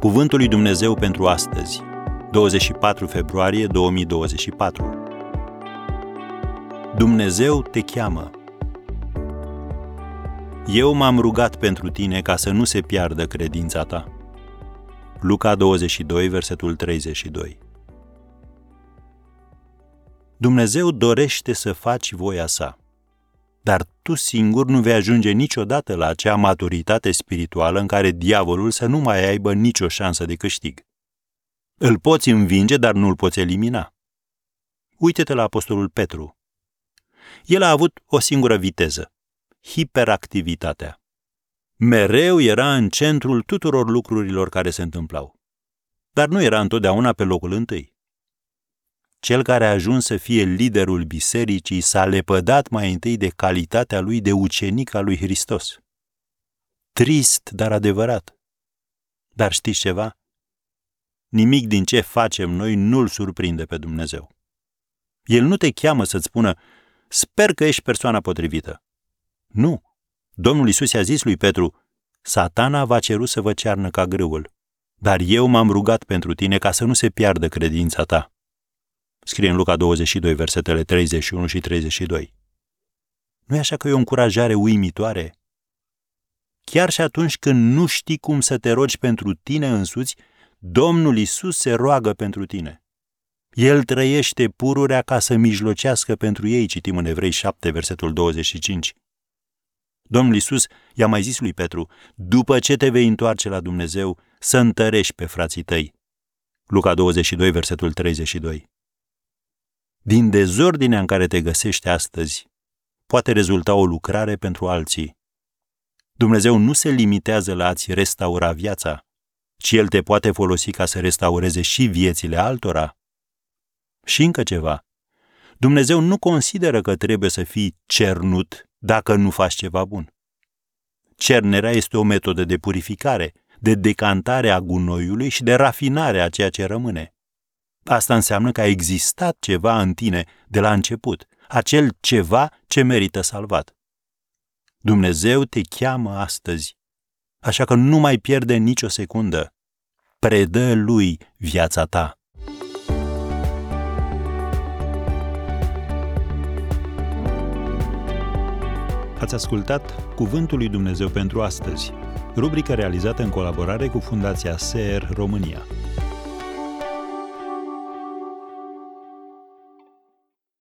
Cuvântul lui Dumnezeu pentru astăzi, 24 februarie 2024. Dumnezeu te cheamă. Eu m-am rugat pentru tine ca să nu se piardă credința ta. Luca 22, versetul 32. Dumnezeu dorește să faci voia sa dar tu singur nu vei ajunge niciodată la acea maturitate spirituală în care diavolul să nu mai aibă nicio șansă de câștig. Îl poți învinge, dar nu îl poți elimina. Uite-te la apostolul Petru. El a avut o singură viteză, hiperactivitatea. Mereu era în centrul tuturor lucrurilor care se întâmplau. Dar nu era întotdeauna pe locul întâi. Cel care a ajuns să fie liderul bisericii s-a lepădat mai întâi de calitatea lui de ucenic al lui Hristos. Trist, dar adevărat. Dar știți ceva? Nimic din ce facem noi nu-L surprinde pe Dumnezeu. El nu te cheamă să-ți spună, sper că ești persoana potrivită. Nu. Domnul Isus i-a zis lui Petru, satana va ceru să vă cearnă ca grâul, dar eu m-am rugat pentru tine ca să nu se piardă credința ta scrie în Luca 22, versetele 31 și 32. Nu e așa că e o încurajare uimitoare? Chiar și atunci când nu știi cum să te rogi pentru tine însuți, Domnul Isus se roagă pentru tine. El trăiește pururea ca să mijlocească pentru ei, citim în Evrei 7, versetul 25. Domnul Isus i-a mai zis lui Petru, după ce te vei întoarce la Dumnezeu, să întărești pe frații tăi. Luca 22, versetul 32. Din dezordinea în care te găsești astăzi, poate rezulta o lucrare pentru alții. Dumnezeu nu se limitează la a-ți restaura viața, ci El te poate folosi ca să restaureze și viețile altora. Și încă ceva. Dumnezeu nu consideră că trebuie să fii cernut dacă nu faci ceva bun. Cernerea este o metodă de purificare, de decantare a gunoiului și de rafinare a ceea ce rămâne. Asta înseamnă că a existat ceva în tine de la început, acel ceva ce merită salvat. Dumnezeu te cheamă astăzi, așa că nu mai pierde nicio secundă. Predă lui viața ta. Ați ascultat Cuvântul lui Dumnezeu pentru astăzi, rubrica realizată în colaborare cu Fundația SER România.